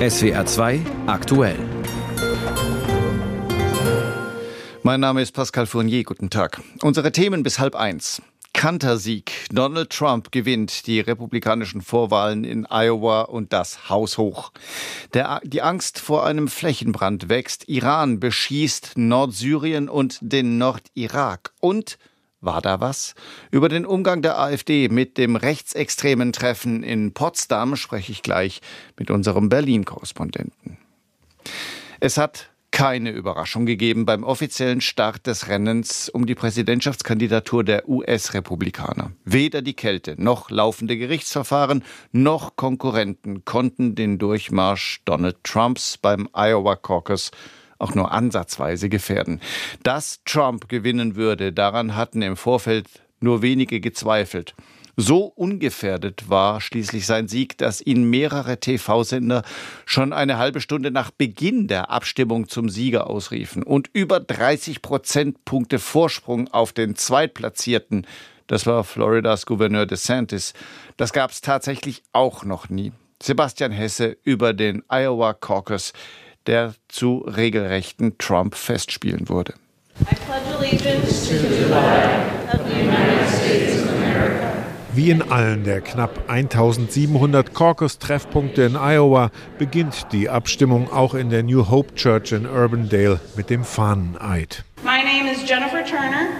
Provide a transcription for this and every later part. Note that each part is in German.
SWR 2 aktuell. Mein Name ist Pascal Fournier. Guten Tag. Unsere Themen bis halb eins. Kantersieg. Donald Trump gewinnt die republikanischen Vorwahlen in Iowa und das Haus hoch. Der, die Angst vor einem Flächenbrand wächst. Iran beschießt Nordsyrien und den Nordirak. Und war da was? Über den Umgang der AfD mit dem rechtsextremen Treffen in Potsdam spreche ich gleich mit unserem Berlin-Korrespondenten. Es hat keine Überraschung gegeben beim offiziellen Start des Rennens um die Präsidentschaftskandidatur der US-Republikaner. Weder die Kälte noch laufende Gerichtsverfahren noch Konkurrenten konnten den Durchmarsch Donald Trumps beim Iowa Caucus auch nur ansatzweise gefährden. Dass Trump gewinnen würde, daran hatten im Vorfeld nur wenige gezweifelt. So ungefährdet war schließlich sein Sieg, dass ihn mehrere TV-Sender schon eine halbe Stunde nach Beginn der Abstimmung zum Sieger ausriefen und über 30 Prozentpunkte Vorsprung auf den Zweitplatzierten. Das war Floridas Gouverneur DeSantis. Das gab es tatsächlich auch noch nie. Sebastian Hesse über den Iowa Caucus, der zu regelrechten Trump festspielen wurde. I pledge allegiance to the flag of the United States of America wie in allen der knapp 1700 Caucus-Treffpunkte in Iowa beginnt die Abstimmung auch in der New Hope Church in Urbandale mit dem Fahneneid. My name is Jennifer Turner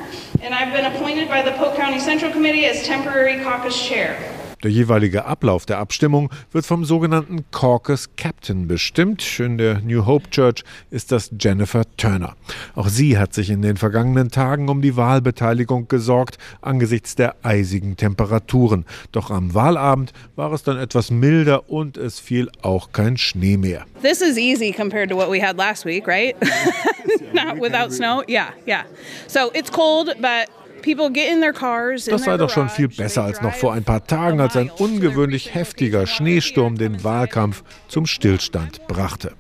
and I've been appointed by the Polk County Central Committee as temporary caucus chair. Der jeweilige Ablauf der Abstimmung wird vom sogenannten Caucus Captain bestimmt. In der New Hope Church ist das Jennifer Turner. Auch sie hat sich in den vergangenen Tagen um die Wahlbeteiligung gesorgt, angesichts der eisigen Temperaturen. Doch am Wahlabend war es dann etwas milder und es fiel auch kein Schnee mehr. This is easy compared to what we had last week, right? Not without snow. Yeah, yeah. So it's cold, but das sei doch schon viel besser als noch vor ein paar Tagen, als ein ungewöhnlich heftiger Schneesturm den Wahlkampf zum Stillstand brachte.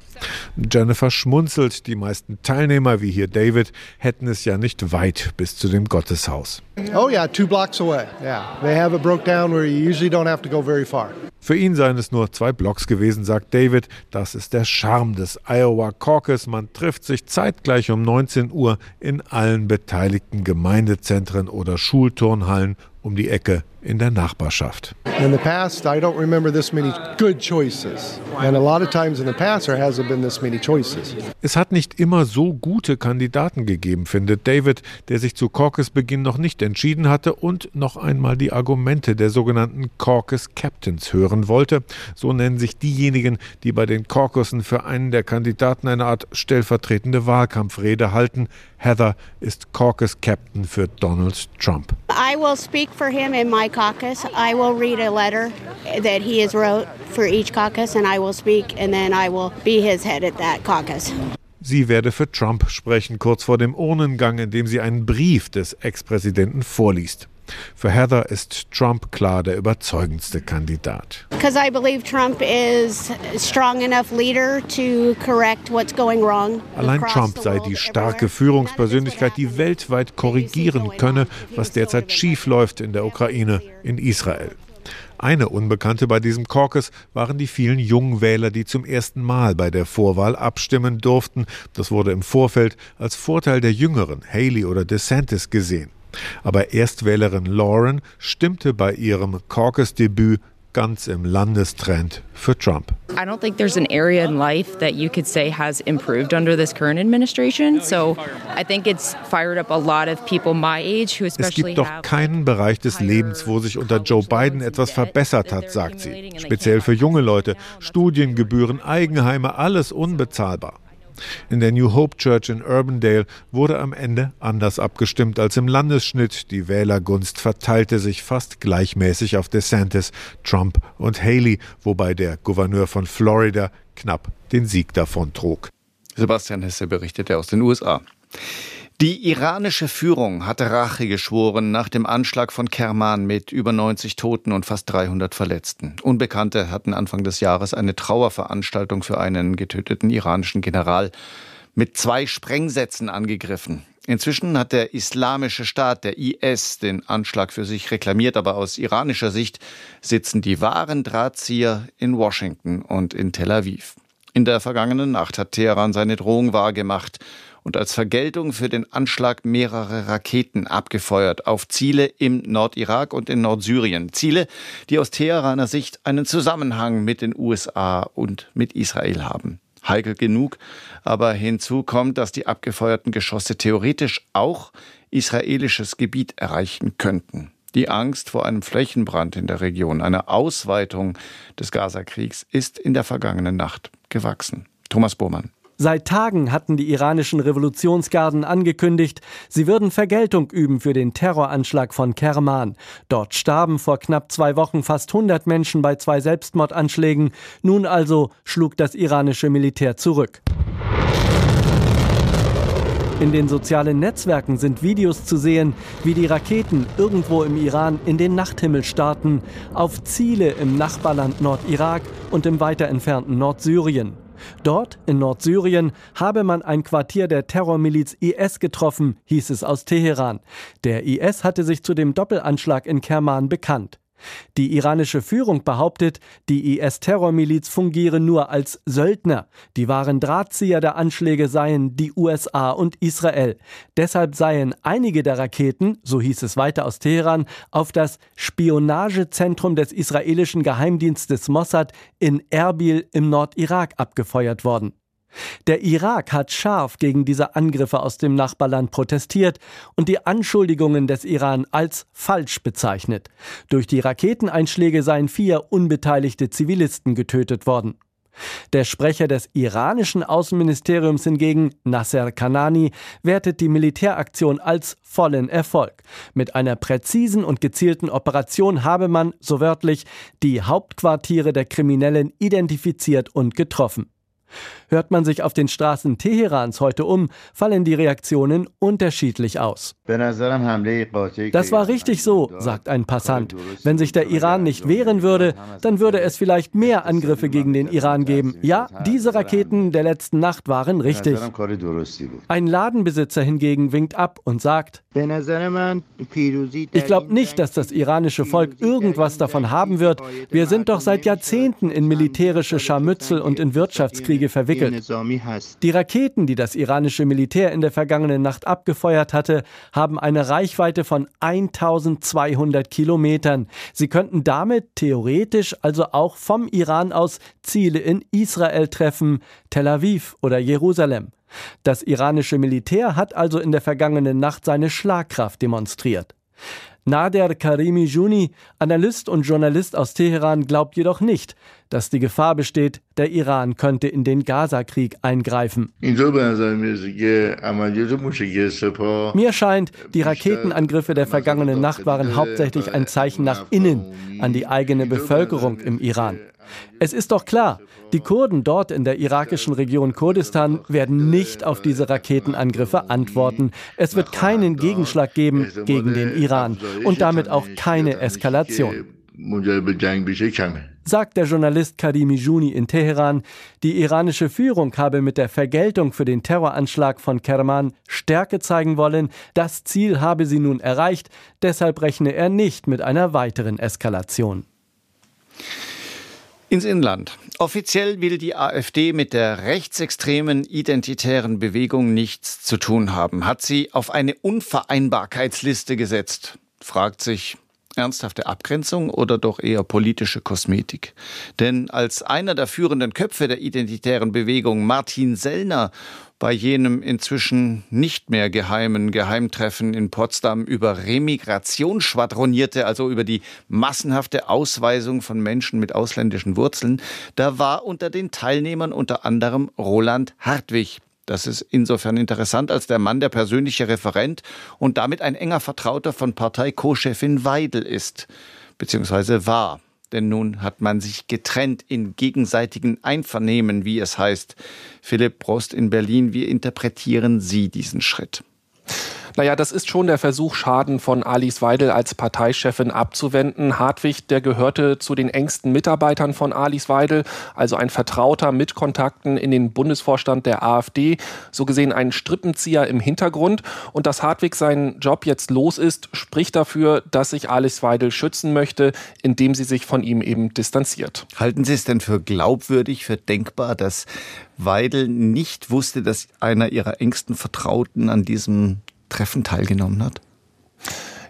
Jennifer schmunzelt, die meisten Teilnehmer, wie hier David, hätten es ja nicht weit bis zu dem Gotteshaus. Oh yeah, two blocks away. Yeah, they have it broke down where you usually don't have to go very far. Für ihn seien es nur zwei Blocks gewesen, sagt David. Das ist der Charme des Iowa Caucus. Man trifft sich zeitgleich um 19 Uhr in allen beteiligten Gemeindezentren oder Schulturnhallen um die Ecke in der Nachbarschaft. In the past, I don't remember this many good choices. And a lot of times in the past there hasn't been this many choices. Es hat nicht immer so gute Kandidaten gegeben, findet David, der sich zu Caucus-Beginn noch nicht entschieden hatte und noch einmal die Argumente der sogenannten Caucus Captains hören wollte. So nennen sich diejenigen, die bei den Caucussen für einen der Kandidaten eine Art stellvertretende Wahlkampfrede halten. Heather ist Caucus Captain für Donald Trump. I will speak for him in my caucus. I will read a letter that he has wrote for each caucus and I will speak and then I will be his head at that caucus. Sie werde für Trump sprechen, kurz vor dem Urnengang, in dem sie einen Brief des Ex-Präsidenten vorliest. Für Heather ist Trump klar der überzeugendste Kandidat. Allein Trump sei die starke Führungspersönlichkeit, die weltweit korrigieren könne, was derzeit schief läuft in der Ukraine, in Israel. Eine Unbekannte bei diesem Caucus waren die vielen jungen Wähler, die zum ersten Mal bei der Vorwahl abstimmen durften. Das wurde im Vorfeld als Vorteil der Jüngeren, Haley oder DeSantis, gesehen. Aber Erstwählerin Lauren stimmte bei ihrem Caucus-Debüt ganz im Landestrend für Trump. I don't think there's an area in life that you could say has improved under this current administration. So I think it's fired up a lot of people my age who especially Es gibt doch keinen Bereich des Lebens, wo sich unter Joe Biden etwas verbessert hat, sagt sie. Speziell für junge Leute. Studiengebühren, Eigenheime, alles unbezahlbar. In der New Hope Church in Urbandale wurde am Ende anders abgestimmt als im Landesschnitt. Die Wählergunst verteilte sich fast gleichmäßig auf DeSantis, Trump und Haley, wobei der Gouverneur von Florida knapp den Sieg davontrug. Sebastian Hesse berichtete aus den USA. Die iranische Führung hatte Rache geschworen nach dem Anschlag von Kerman mit über 90 Toten und fast 300 Verletzten. Unbekannte hatten Anfang des Jahres eine Trauerveranstaltung für einen getöteten iranischen General mit zwei Sprengsätzen angegriffen. Inzwischen hat der Islamische Staat, der IS, den Anschlag für sich reklamiert, aber aus iranischer Sicht sitzen die wahren Drahtzieher in Washington und in Tel Aviv. In der vergangenen Nacht hat Teheran seine Drohung wahrgemacht und als Vergeltung für den Anschlag mehrere Raketen abgefeuert auf Ziele im Nordirak und in Nordsyrien. Ziele, die aus Teheraner Sicht einen Zusammenhang mit den USA und mit Israel haben. Heikel genug, aber hinzu kommt, dass die abgefeuerten Geschosse theoretisch auch israelisches Gebiet erreichen könnten. Die Angst vor einem Flächenbrand in der Region, einer Ausweitung des Gazakriegs, ist in der vergangenen Nacht gewachsen. Thomas Bohmann. Seit Tagen hatten die iranischen Revolutionsgarden angekündigt, sie würden Vergeltung üben für den Terroranschlag von Kerman. Dort starben vor knapp zwei Wochen fast 100 Menschen bei zwei Selbstmordanschlägen. Nun also schlug das iranische Militär zurück. In den sozialen Netzwerken sind Videos zu sehen, wie die Raketen irgendwo im Iran in den Nachthimmel starten, auf Ziele im Nachbarland Nordirak und im weiter entfernten Nordsyrien. Dort, in Nordsyrien, habe man ein Quartier der Terrormiliz IS getroffen, hieß es aus Teheran. Der IS hatte sich zu dem Doppelanschlag in Kerman bekannt. Die iranische Führung behauptet, die IS-Terrormiliz fungiere nur als Söldner. Die wahren Drahtzieher der Anschläge seien die USA und Israel. Deshalb seien einige der Raketen, so hieß es weiter aus Teheran, auf das Spionagezentrum des israelischen Geheimdienstes Mossad in Erbil im Nordirak abgefeuert worden. Der Irak hat scharf gegen diese Angriffe aus dem Nachbarland protestiert und die Anschuldigungen des Iran als falsch bezeichnet. Durch die Raketeneinschläge seien vier unbeteiligte Zivilisten getötet worden. Der Sprecher des iranischen Außenministeriums hingegen, Nasser Kanani, wertet die Militäraktion als vollen Erfolg. Mit einer präzisen und gezielten Operation habe man, so wörtlich, die Hauptquartiere der Kriminellen identifiziert und getroffen. Hört man sich auf den Straßen Teherans heute um, fallen die Reaktionen unterschiedlich aus. Das war richtig so, sagt ein Passant. Wenn sich der Iran nicht wehren würde, dann würde es vielleicht mehr Angriffe gegen den Iran geben. Ja, diese Raketen der letzten Nacht waren richtig. Ein Ladenbesitzer hingegen winkt ab und sagt, ich glaube nicht, dass das iranische Volk irgendwas davon haben wird. Wir sind doch seit Jahrzehnten in militärische Scharmützel und in Wirtschaftskriege verwickelt. Die Raketen, die das iranische Militär in der vergangenen Nacht abgefeuert hatte, haben eine Reichweite von 1200 Kilometern. Sie könnten damit theoretisch also auch vom Iran aus Ziele in Israel treffen, Tel Aviv oder Jerusalem. Das iranische Militär hat also in der vergangenen Nacht seine Schlagkraft demonstriert. Nader Karimi Juni, Analyst und Journalist aus Teheran, glaubt jedoch nicht, dass die Gefahr besteht, der Iran könnte in den Gaza-Krieg eingreifen. Mir scheint, die Raketenangriffe der vergangenen Nacht waren hauptsächlich ein Zeichen nach innen an die eigene Bevölkerung im Iran. Es ist doch klar, die Kurden dort in der irakischen Region Kurdistan werden nicht auf diese Raketenangriffe antworten. Es wird keinen Gegenschlag geben gegen den Iran und damit auch keine Eskalation. Sagt der Journalist Karimi Juni in Teheran, die iranische Führung habe mit der Vergeltung für den Terroranschlag von Kerman Stärke zeigen wollen. Das Ziel habe sie nun erreicht, deshalb rechne er nicht mit einer weiteren Eskalation. Ins Inland. Offiziell will die AfD mit der rechtsextremen identitären Bewegung nichts zu tun haben. Hat sie auf eine Unvereinbarkeitsliste gesetzt, fragt sich ernsthafte Abgrenzung oder doch eher politische Kosmetik? Denn als einer der führenden Köpfe der identitären Bewegung, Martin Sellner, bei jenem inzwischen nicht mehr geheimen Geheimtreffen in Potsdam über Remigration schwadronierte, also über die massenhafte Ausweisung von Menschen mit ausländischen Wurzeln, da war unter den Teilnehmern unter anderem Roland Hartwig. Das ist insofern interessant, als der Mann der persönliche Referent und damit ein enger Vertrauter von Partei Co-Chefin Weidel ist, beziehungsweise war. Denn nun hat man sich getrennt in gegenseitigen Einvernehmen, wie es heißt. Philipp Prost in Berlin, wie interpretieren Sie diesen Schritt? Naja, das ist schon der Versuch, Schaden von Alice Weidel als Parteichefin abzuwenden. Hartwig, der gehörte zu den engsten Mitarbeitern von Alice Weidel, also ein Vertrauter mit Kontakten in den Bundesvorstand der AfD, so gesehen ein Strippenzieher im Hintergrund. Und dass Hartwig seinen Job jetzt los ist, spricht dafür, dass sich Alice Weidel schützen möchte, indem sie sich von ihm eben distanziert. Halten Sie es denn für glaubwürdig, für denkbar, dass Weidel nicht wusste, dass einer ihrer engsten Vertrauten an diesem Treffen teilgenommen hat?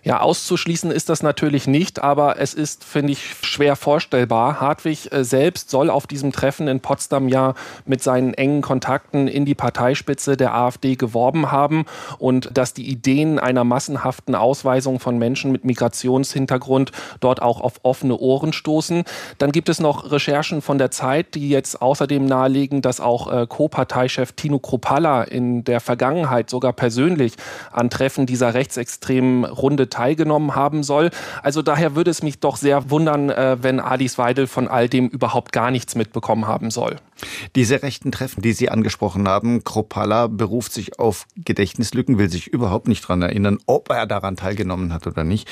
Ja, auszuschließen ist das natürlich nicht, aber es ist, finde ich, schwer vorstellbar. Hartwig äh, selbst soll auf diesem Treffen in Potsdam ja mit seinen engen Kontakten in die Parteispitze der AfD geworben haben und dass die Ideen einer massenhaften Ausweisung von Menschen mit Migrationshintergrund dort auch auf offene Ohren stoßen. Dann gibt es noch Recherchen von der Zeit, die jetzt außerdem nahelegen, dass auch äh, Co-Parteichef Tino Kropalla in der Vergangenheit sogar persönlich an Treffen dieser rechtsextremen Runde teilgenommen haben soll. Also daher würde es mich doch sehr wundern, äh, wenn Alice Weidel von all dem überhaupt gar nichts mitbekommen haben soll. Diese rechten Treffen, die Sie angesprochen haben, Kropala beruft sich auf Gedächtnislücken, will sich überhaupt nicht daran erinnern, ob er daran teilgenommen hat oder nicht.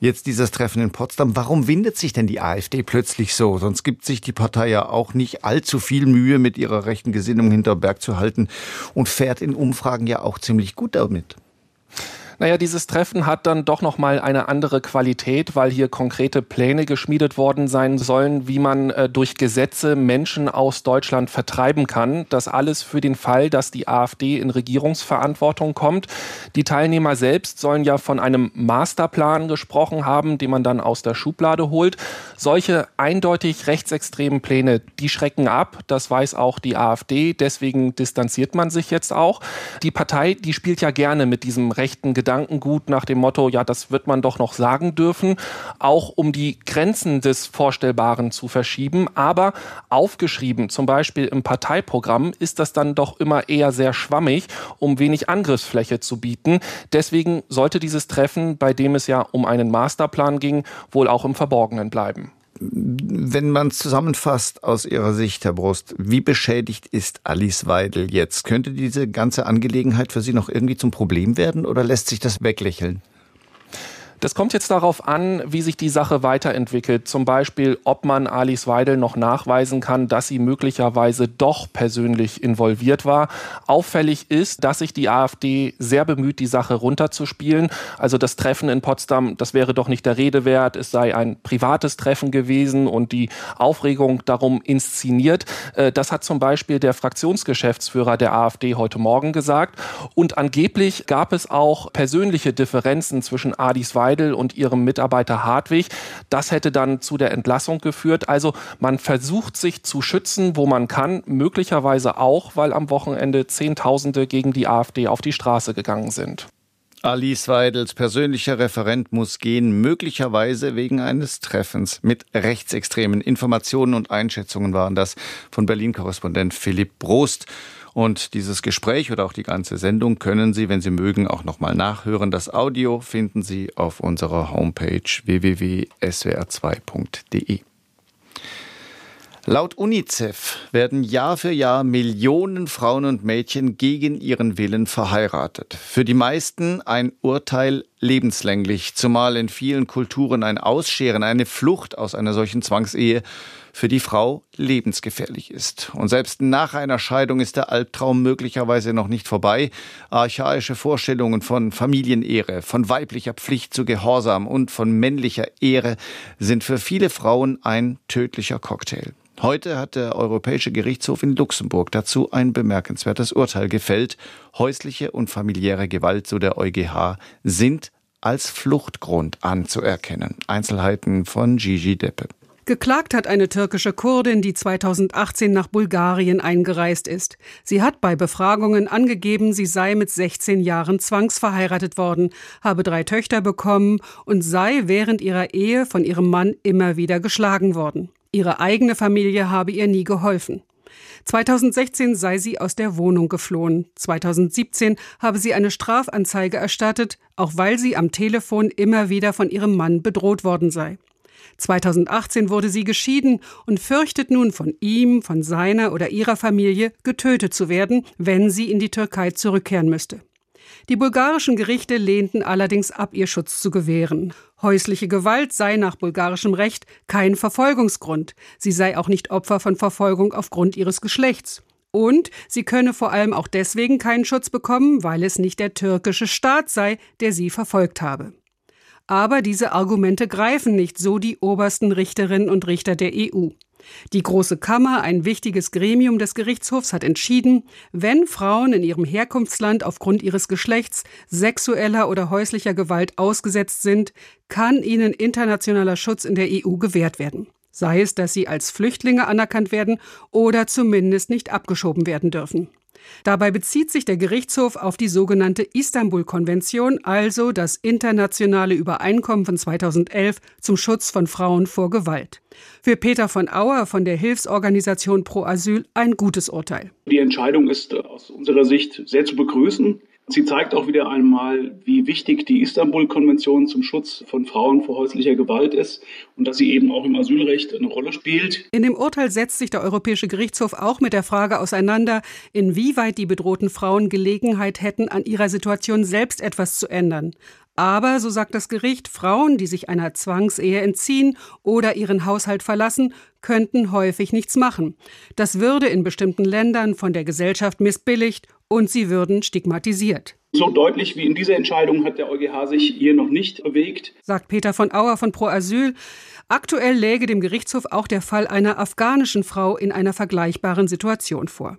Jetzt dieses Treffen in Potsdam. Warum windet sich denn die AfD plötzlich so? Sonst gibt sich die Partei ja auch nicht allzu viel Mühe, mit ihrer rechten Gesinnung hinter Berg zu halten und fährt in Umfragen ja auch ziemlich gut damit. Naja, dieses Treffen hat dann doch nochmal eine andere Qualität, weil hier konkrete Pläne geschmiedet worden sein sollen, wie man äh, durch Gesetze Menschen aus Deutschland vertreiben kann. Das alles für den Fall, dass die AfD in Regierungsverantwortung kommt. Die Teilnehmer selbst sollen ja von einem Masterplan gesprochen haben, den man dann aus der Schublade holt. Solche eindeutig rechtsextremen Pläne, die schrecken ab. Das weiß auch die AfD. Deswegen distanziert man sich jetzt auch. Die Partei, die spielt ja gerne mit diesem rechten Gedankengut nach dem Motto, ja, das wird man doch noch sagen dürfen, auch um die Grenzen des Vorstellbaren zu verschieben. Aber aufgeschrieben, zum Beispiel im Parteiprogramm, ist das dann doch immer eher sehr schwammig, um wenig Angriffsfläche zu bieten. Deswegen sollte dieses Treffen, bei dem es ja um einen Masterplan ging, wohl auch im Verborgenen bleiben. Wenn man es zusammenfasst aus Ihrer Sicht, Herr Brust, wie beschädigt ist Alice Weidel jetzt? Könnte diese ganze Angelegenheit für Sie noch irgendwie zum Problem werden oder lässt sich das weglächeln? Das kommt jetzt darauf an, wie sich die Sache weiterentwickelt. Zum Beispiel, ob man Alice Weidel noch nachweisen kann, dass sie möglicherweise doch persönlich involviert war. Auffällig ist, dass sich die AfD sehr bemüht, die Sache runterzuspielen. Also das Treffen in Potsdam, das wäre doch nicht der Rede wert. Es sei ein privates Treffen gewesen und die Aufregung darum inszeniert. Äh, das hat zum Beispiel der Fraktionsgeschäftsführer der AfD heute Morgen gesagt. Und angeblich gab es auch persönliche Differenzen zwischen Alice Weidel Weidel und ihrem Mitarbeiter Hartwig. Das hätte dann zu der Entlassung geführt. Also man versucht sich zu schützen, wo man kann, möglicherweise auch, weil am Wochenende Zehntausende gegen die AfD auf die Straße gegangen sind. Alice Weidels persönlicher Referent muss gehen, möglicherweise wegen eines Treffens mit rechtsextremen Informationen und Einschätzungen waren das von Berlin-Korrespondent Philipp Brost. Und dieses Gespräch oder auch die ganze Sendung können Sie, wenn Sie mögen, auch nochmal nachhören. Das Audio finden Sie auf unserer Homepage www.swr2.de. Laut UNICEF werden Jahr für Jahr Millionen Frauen und Mädchen gegen ihren Willen verheiratet. Für die meisten ein Urteil lebenslänglich, zumal in vielen Kulturen ein Ausscheren, eine Flucht aus einer solchen Zwangsehe für die Frau lebensgefährlich ist. Und selbst nach einer Scheidung ist der Albtraum möglicherweise noch nicht vorbei. Archaische Vorstellungen von Familienehre, von weiblicher Pflicht zu Gehorsam und von männlicher Ehre sind für viele Frauen ein tödlicher Cocktail. Heute hat der Europäische Gerichtshof in Luxemburg dazu ein bemerkenswertes Urteil gefällt. Häusliche und familiäre Gewalt, so der EuGH, sind als Fluchtgrund anzuerkennen. Einzelheiten von Gigi Deppe. Geklagt hat eine türkische Kurdin, die 2018 nach Bulgarien eingereist ist. Sie hat bei Befragungen angegeben, sie sei mit 16 Jahren zwangsverheiratet worden, habe drei Töchter bekommen und sei während ihrer Ehe von ihrem Mann immer wieder geschlagen worden. Ihre eigene Familie habe ihr nie geholfen. 2016 sei sie aus der Wohnung geflohen. 2017 habe sie eine Strafanzeige erstattet, auch weil sie am Telefon immer wieder von ihrem Mann bedroht worden sei. 2018 wurde sie geschieden und fürchtet nun von ihm, von seiner oder ihrer Familie getötet zu werden, wenn sie in die Türkei zurückkehren müsste. Die bulgarischen Gerichte lehnten allerdings ab, ihr Schutz zu gewähren. Häusliche Gewalt sei nach bulgarischem Recht kein Verfolgungsgrund. Sie sei auch nicht Opfer von Verfolgung aufgrund ihres Geschlechts. Und sie könne vor allem auch deswegen keinen Schutz bekommen, weil es nicht der türkische Staat sei, der sie verfolgt habe. Aber diese Argumente greifen nicht, so die obersten Richterinnen und Richter der EU. Die Große Kammer, ein wichtiges Gremium des Gerichtshofs, hat entschieden, wenn Frauen in ihrem Herkunftsland aufgrund ihres Geschlechts sexueller oder häuslicher Gewalt ausgesetzt sind, kann ihnen internationaler Schutz in der EU gewährt werden sei es, dass sie als Flüchtlinge anerkannt werden oder zumindest nicht abgeschoben werden dürfen. Dabei bezieht sich der Gerichtshof auf die sogenannte Istanbul-Konvention, also das internationale Übereinkommen von 2011 zum Schutz von Frauen vor Gewalt. Für Peter von Auer von der Hilfsorganisation Pro Asyl ein gutes Urteil. Die Entscheidung ist aus unserer Sicht sehr zu begrüßen. Sie zeigt auch wieder einmal, wie wichtig die Istanbul-Konvention zum Schutz von Frauen vor häuslicher Gewalt ist und dass sie eben auch im Asylrecht eine Rolle spielt. In dem Urteil setzt sich der Europäische Gerichtshof auch mit der Frage auseinander, inwieweit die bedrohten Frauen Gelegenheit hätten, an ihrer Situation selbst etwas zu ändern. Aber, so sagt das Gericht, Frauen, die sich einer Zwangsehe entziehen oder ihren Haushalt verlassen, könnten häufig nichts machen. Das würde in bestimmten Ländern von der Gesellschaft missbilligt und sie würden stigmatisiert. So deutlich wie in dieser Entscheidung hat der EuGH sich hier noch nicht bewegt, sagt Peter von Auer von Pro Asyl. Aktuell läge dem Gerichtshof auch der Fall einer afghanischen Frau in einer vergleichbaren Situation vor.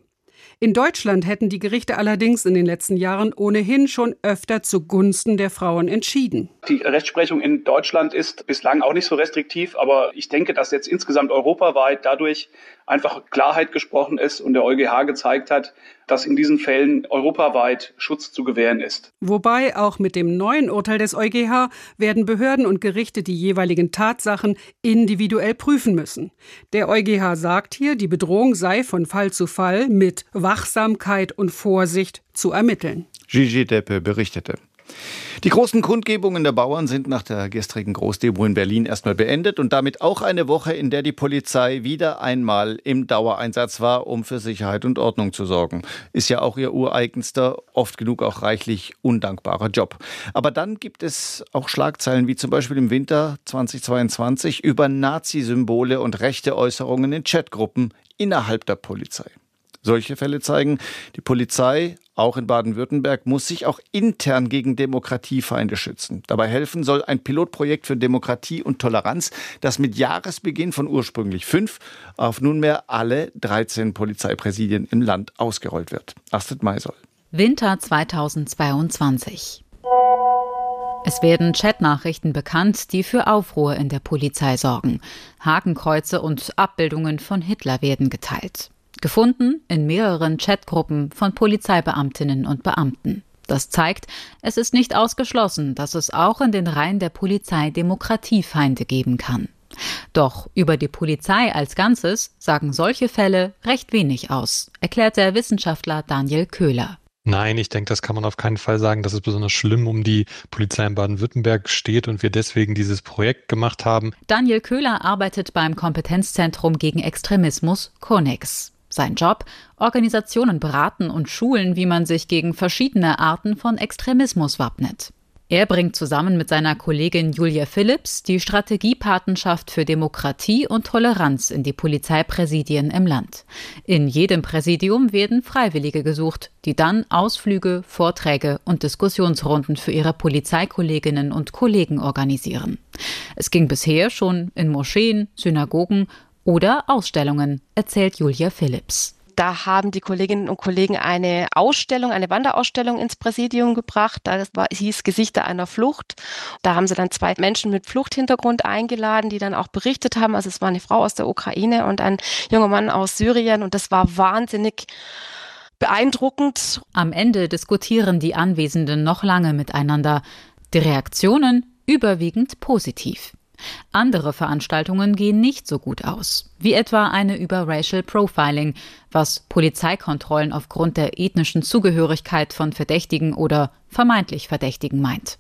In Deutschland hätten die Gerichte allerdings in den letzten Jahren ohnehin schon öfter zugunsten der Frauen entschieden. Die Rechtsprechung in Deutschland ist bislang auch nicht so restriktiv, aber ich denke, dass jetzt insgesamt europaweit dadurch einfach Klarheit gesprochen ist und der EuGH gezeigt hat, dass in diesen Fällen europaweit Schutz zu gewähren ist. Wobei auch mit dem neuen Urteil des EuGH werden Behörden und Gerichte die jeweiligen Tatsachen individuell prüfen müssen. Der EuGH sagt hier, die Bedrohung sei von Fall zu Fall mit Wachsamkeit und Vorsicht zu ermitteln. Gigi Deppe berichtete. Die großen Kundgebungen der Bauern sind nach der gestrigen Großdemo in Berlin erstmal beendet und damit auch eine Woche, in der die Polizei wieder einmal im Dauereinsatz war, um für Sicherheit und Ordnung zu sorgen. Ist ja auch ihr ureigenster, oft genug auch reichlich undankbarer Job. Aber dann gibt es auch Schlagzeilen wie zum Beispiel im Winter 2022 über Nazi-Symbole und rechte Äußerungen in Chatgruppen innerhalb der Polizei. Solche Fälle zeigen, die Polizei, auch in Baden-Württemberg, muss sich auch intern gegen Demokratiefeinde schützen. Dabei helfen soll ein Pilotprojekt für Demokratie und Toleranz, das mit Jahresbeginn von ursprünglich fünf auf nunmehr alle 13 Polizeipräsidien im Land ausgerollt wird. Astrid Maisoll. Winter 2022. Es werden Chatnachrichten bekannt, die für Aufruhr in der Polizei sorgen. Hakenkreuze und Abbildungen von Hitler werden geteilt. Gefunden in mehreren Chatgruppen von Polizeibeamtinnen und Beamten. Das zeigt, es ist nicht ausgeschlossen, dass es auch in den Reihen der Polizei Demokratiefeinde geben kann. Doch über die Polizei als Ganzes sagen solche Fälle recht wenig aus, erklärt der Wissenschaftler Daniel Köhler. Nein, ich denke, das kann man auf keinen Fall sagen, dass es besonders schlimm um die Polizei in Baden-Württemberg steht und wir deswegen dieses Projekt gemacht haben. Daniel Köhler arbeitet beim Kompetenzzentrum gegen Extremismus CONEX. Sein Job? Organisationen beraten und schulen, wie man sich gegen verschiedene Arten von Extremismus wappnet. Er bringt zusammen mit seiner Kollegin Julia Phillips die Strategiepatenschaft für Demokratie und Toleranz in die Polizeipräsidien im Land. In jedem Präsidium werden Freiwillige gesucht, die dann Ausflüge, Vorträge und Diskussionsrunden für ihre Polizeikolleginnen und Kollegen organisieren. Es ging bisher schon in Moscheen, Synagogen oder Ausstellungen, erzählt Julia Phillips. Da haben die Kolleginnen und Kollegen eine Ausstellung, eine Wanderausstellung ins Präsidium gebracht. Das war, hieß Gesichter einer Flucht. Da haben sie dann zwei Menschen mit Fluchthintergrund eingeladen, die dann auch berichtet haben. Also es war eine Frau aus der Ukraine und ein junger Mann aus Syrien. Und das war wahnsinnig beeindruckend. Am Ende diskutieren die Anwesenden noch lange miteinander. Die Reaktionen überwiegend positiv. Andere Veranstaltungen gehen nicht so gut aus, wie etwa eine über Racial Profiling, was Polizeikontrollen aufgrund der ethnischen Zugehörigkeit von Verdächtigen oder vermeintlich Verdächtigen meint.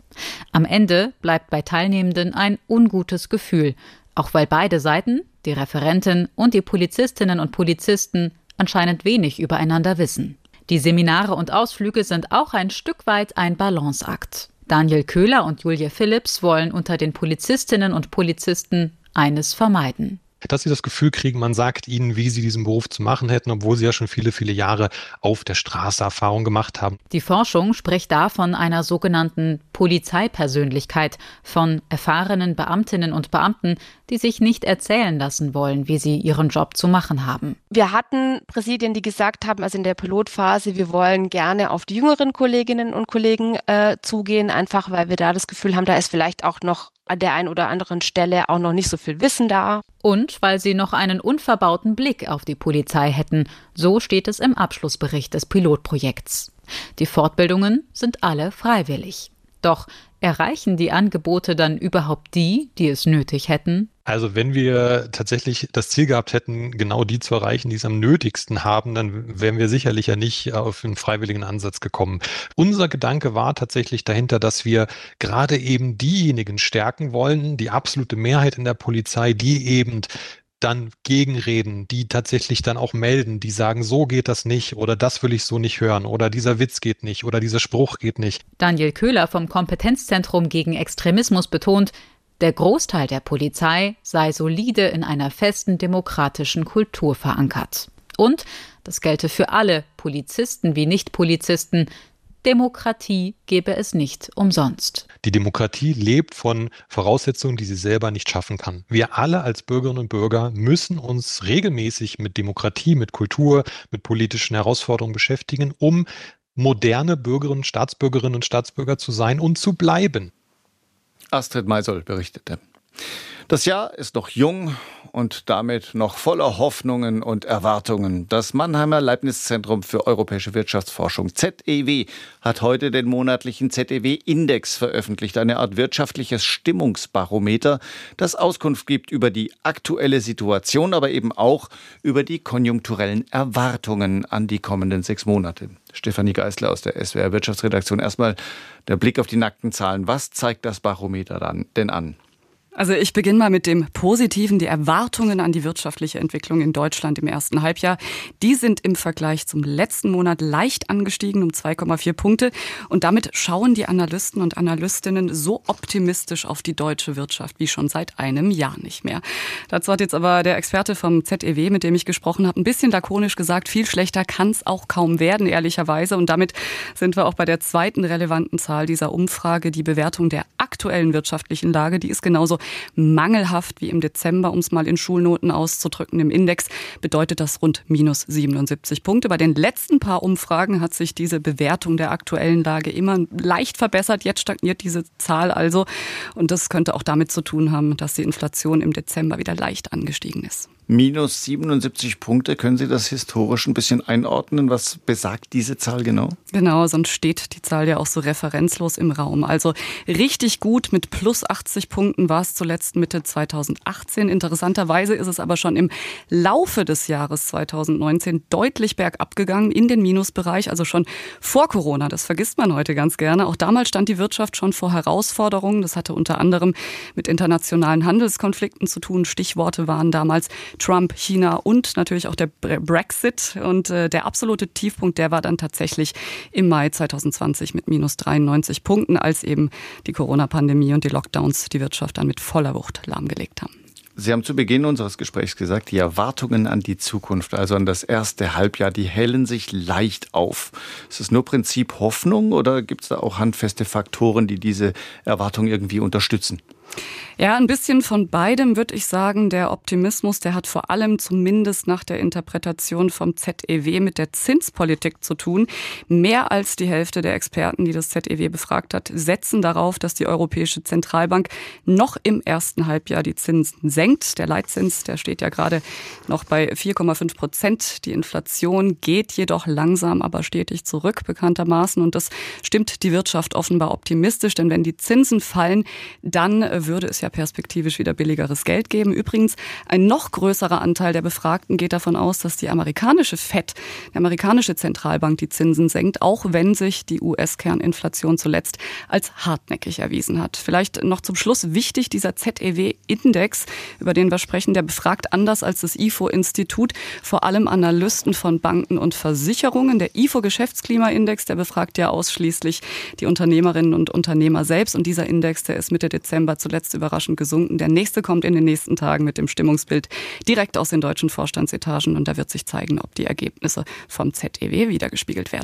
Am Ende bleibt bei Teilnehmenden ein ungutes Gefühl, auch weil beide Seiten, die Referentin und die Polizistinnen und Polizisten, anscheinend wenig übereinander wissen. Die Seminare und Ausflüge sind auch ein Stück weit ein Balanceakt. Daniel Köhler und Julia Phillips wollen unter den Polizistinnen und Polizisten eines vermeiden dass sie das Gefühl kriegen, man sagt ihnen, wie sie diesen Beruf zu machen hätten, obwohl sie ja schon viele, viele Jahre auf der Straße Erfahrung gemacht haben. Die Forschung spricht da von einer sogenannten Polizeipersönlichkeit, von erfahrenen Beamtinnen und Beamten, die sich nicht erzählen lassen wollen, wie sie ihren Job zu machen haben. Wir hatten Präsidien, die gesagt haben, also in der Pilotphase, wir wollen gerne auf die jüngeren Kolleginnen und Kollegen äh, zugehen, einfach weil wir da das Gefühl haben, da ist vielleicht auch noch an der einen oder anderen Stelle auch noch nicht so viel Wissen da. Und weil sie noch einen unverbauten Blick auf die Polizei hätten, so steht es im Abschlussbericht des Pilotprojekts. Die Fortbildungen sind alle freiwillig. Doch erreichen die Angebote dann überhaupt die, die es nötig hätten? Also wenn wir tatsächlich das Ziel gehabt hätten, genau die zu erreichen, die es am nötigsten haben, dann wären wir sicherlich ja nicht auf einen freiwilligen Ansatz gekommen. Unser Gedanke war tatsächlich dahinter, dass wir gerade eben diejenigen stärken wollen, die absolute Mehrheit in der Polizei, die eben dann gegenreden, die tatsächlich dann auch melden, die sagen, so geht das nicht oder das will ich so nicht hören oder dieser Witz geht nicht oder dieser Spruch geht nicht. Daniel Köhler vom Kompetenzzentrum gegen Extremismus betont, der Großteil der Polizei sei solide in einer festen demokratischen Kultur verankert. Und, das gelte für alle, Polizisten wie Nichtpolizisten, Demokratie gebe es nicht umsonst. Die Demokratie lebt von Voraussetzungen, die sie selber nicht schaffen kann. Wir alle als Bürgerinnen und Bürger müssen uns regelmäßig mit Demokratie, mit Kultur, mit politischen Herausforderungen beschäftigen, um moderne Bürgerinnen, Staatsbürgerinnen und Staatsbürger zu sein und zu bleiben. Astrid Meisel berichtete. Das Jahr ist noch jung und damit noch voller Hoffnungen und Erwartungen. Das Mannheimer Leibniz-Zentrum für europäische Wirtschaftsforschung ZEW hat heute den monatlichen ZEW-Index veröffentlicht, eine Art wirtschaftliches Stimmungsbarometer, das Auskunft gibt über die aktuelle Situation, aber eben auch über die konjunkturellen Erwartungen an die kommenden sechs Monate. Stefanie Geisler aus der SWR Wirtschaftsredaktion. Erstmal der Blick auf die nackten Zahlen. Was zeigt das Barometer dann denn an? Also ich beginne mal mit dem Positiven. Die Erwartungen an die wirtschaftliche Entwicklung in Deutschland im ersten Halbjahr, die sind im Vergleich zum letzten Monat leicht angestiegen um 2,4 Punkte. Und damit schauen die Analysten und Analystinnen so optimistisch auf die deutsche Wirtschaft wie schon seit einem Jahr nicht mehr. Dazu hat jetzt aber der Experte vom ZEW, mit dem ich gesprochen habe, ein bisschen lakonisch gesagt, viel schlechter kann es auch kaum werden, ehrlicherweise. Und damit sind wir auch bei der zweiten relevanten Zahl dieser Umfrage, die Bewertung der aktuellen wirtschaftlichen Lage. Die ist genauso mangelhaft wie im Dezember, um es mal in Schulnoten auszudrücken. Im Index bedeutet das rund minus 77 Punkte. Bei den letzten paar Umfragen hat sich diese Bewertung der aktuellen Lage immer leicht verbessert. Jetzt stagniert diese Zahl also. Und das könnte auch damit zu tun haben, dass die Inflation im Dezember wieder leicht angestiegen ist. Minus 77 Punkte. Können Sie das historisch ein bisschen einordnen? Was besagt diese Zahl genau? Genau, sonst steht die Zahl ja auch so referenzlos im Raum. Also richtig gut mit plus 80 Punkten war es zuletzt Mitte 2018. Interessanterweise ist es aber schon im Laufe des Jahres 2019 deutlich bergab gegangen in den Minusbereich, also schon vor Corona. Das vergisst man heute ganz gerne. Auch damals stand die Wirtschaft schon vor Herausforderungen. Das hatte unter anderem mit internationalen Handelskonflikten zu tun. Stichworte waren damals Trump, China und natürlich auch der Brexit. Und äh, der absolute Tiefpunkt, der war dann tatsächlich im Mai 2020 mit minus 93 Punkten, als eben die Corona-Pandemie und die Lockdowns die Wirtschaft dann mit voller Wucht lahmgelegt haben. Sie haben zu Beginn unseres Gesprächs gesagt, die Erwartungen an die Zukunft, also an das erste Halbjahr, die hellen sich leicht auf. Ist es nur Prinzip Hoffnung oder gibt es da auch handfeste Faktoren, die diese Erwartung irgendwie unterstützen? Ja, ein bisschen von beidem würde ich sagen. Der Optimismus, der hat vor allem zumindest nach der Interpretation vom ZEW mit der Zinspolitik zu tun. Mehr als die Hälfte der Experten, die das ZEW befragt hat, setzen darauf, dass die Europäische Zentralbank noch im ersten Halbjahr die Zinsen senkt. Der Leitzins, der steht ja gerade noch bei 4,5 Prozent. Die Inflation geht jedoch langsam, aber stetig zurück, bekanntermaßen. Und das stimmt die Wirtschaft offenbar optimistisch, denn wenn die Zinsen fallen, dann äh, würde es ja perspektivisch wieder billigeres Geld geben. Übrigens, ein noch größerer Anteil der Befragten geht davon aus, dass die amerikanische FED, die amerikanische Zentralbank, die Zinsen senkt, auch wenn sich die US-Kerninflation zuletzt als hartnäckig erwiesen hat. Vielleicht noch zum Schluss wichtig, dieser ZEW-Index, über den wir sprechen, der befragt anders als das IFO-Institut vor allem Analysten von Banken und Versicherungen. Der IFO-Geschäftsklimaindex, der befragt ja ausschließlich die Unternehmerinnen und Unternehmer selbst. Und dieser Index, der ist Mitte Dezember zuletzt überraschend gesunken. Der nächste kommt in den nächsten Tagen mit dem Stimmungsbild direkt aus den deutschen Vorstandsetagen. Und da wird sich zeigen, ob die Ergebnisse vom ZEW wiedergespiegelt werden.